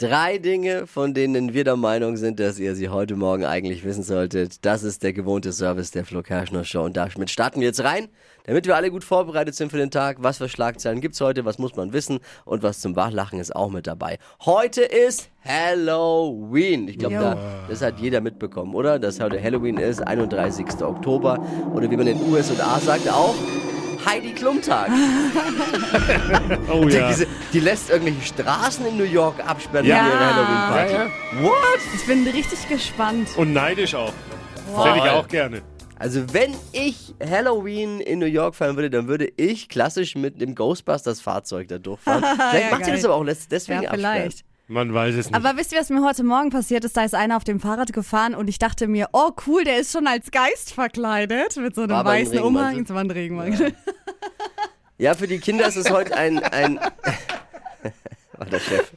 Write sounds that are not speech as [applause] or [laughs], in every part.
Drei Dinge, von denen wir der Meinung sind, dass ihr sie heute Morgen eigentlich wissen solltet. Das ist der gewohnte Service der Flo Kerschner Show. Und damit starten wir jetzt rein, damit wir alle gut vorbereitet sind für den Tag. Was für Schlagzeilen gibt's heute? Was muss man wissen? Und was zum Wachlachen ist auch mit dabei. Heute ist Halloween. Ich glaube, da, das hat jeder mitbekommen, oder? Dass heute Halloween ist, 31. Oktober. Oder wie man in den USA sagt, auch Heidi Klum-Tag. [laughs] Oh ja. Diese, die lässt irgendwelche Straßen in New York absperren Ja. für ihre Ja, Halloween-Party. ja. What? Ich bin richtig gespannt. Und neidisch auch. Hätte ich auch gerne. Also wenn ich Halloween in New York feiern würde, dann würde ich klassisch mit dem Ghostbusters-Fahrzeug da durchfahren. [laughs] Vielleicht Ja, macht sie das aber auch deswegen Ja, absperren. vielleicht. Man weiß es nicht. Aber wisst ihr, was mir heute Morgen passiert ist? Da ist einer auf dem Fahrrad gefahren und ich dachte mir, oh cool, der ist schon als Geist verkleidet mit so einem War weißen Umhang. Es war ein Regenmantel. Ja, für die Kinder ist es heute ein... ein [laughs] War der Chef.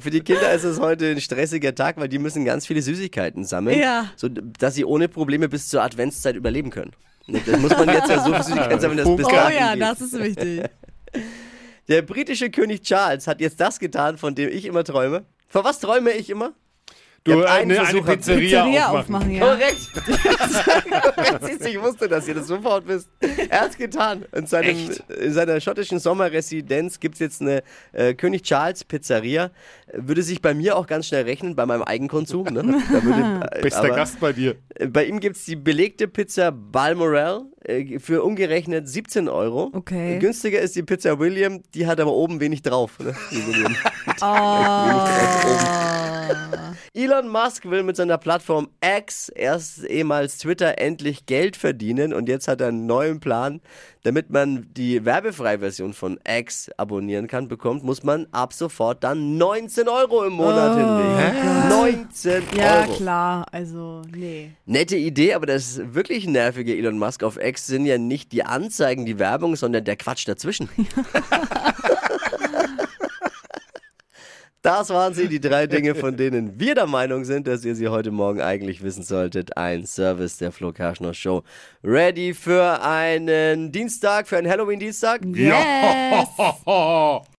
Für die Kinder ist es heute ein stressiger Tag, weil die müssen ganz viele Süßigkeiten sammeln, Ja. so dass sie ohne Probleme bis zur Adventszeit überleben können. Ne, Das muss man jetzt ja so viel Süßigkeiten sammeln, dass es bis Oh ja, geht. das ist wichtig. [laughs] Der britische König Charles hat jetzt das getan, von dem ich immer träume. Vor was träume ich immer? Du, habt einen eine, eine. Pizzeria, Pizzeria aufmachen. aufmachen, ja. [laughs] Korrekt. Ich wusste, dass ihr das sofort wisst. Er hat's getan. In, seinem, in seiner schottischen Sommerresidenz gibt's jetzt eine äh, König Charles Pizzeria. Würde sich bei mir auch ganz schnell rechnen, bei meinem Eigenkonsum. Ne? Würde, [laughs] äh, Bester aber, Gast bei dir. äh, Bei ihm gibt's die belegte Pizza Balmoral äh, für umgerechnet 17 Euro. Okay. Günstiger ist die Pizza William, die hat aber oben wenig drauf. Ne? Die William. [laughs] [laughs] Elon Musk will mit seiner Plattform X, erst ehemals Twitter, endlich Geld verdienen und jetzt hat er einen neuen Plan. Damit man die werbefreie Version von X abonnieren kann, bekommt, muss man ab sofort dann 19 Euro im Monat hinlegen. 19 Ja, Euro. klar. Also, nee. Nette Idee, aber das wirklich nervige Elon Musk auf X sind ja nicht die Anzeigen, die Werbung, sondern der Quatsch dazwischen. [laughs] [laughs] Das waren sie, die drei Dinge, von denen wir der Meinung sind, dass ihr sie heute Morgen eigentlich wissen solltet. Ein Service der Flo Kerschner Show. Ready für einen Dienstag, für einen Halloween-Dienstag? Yes. Ja. [laughs]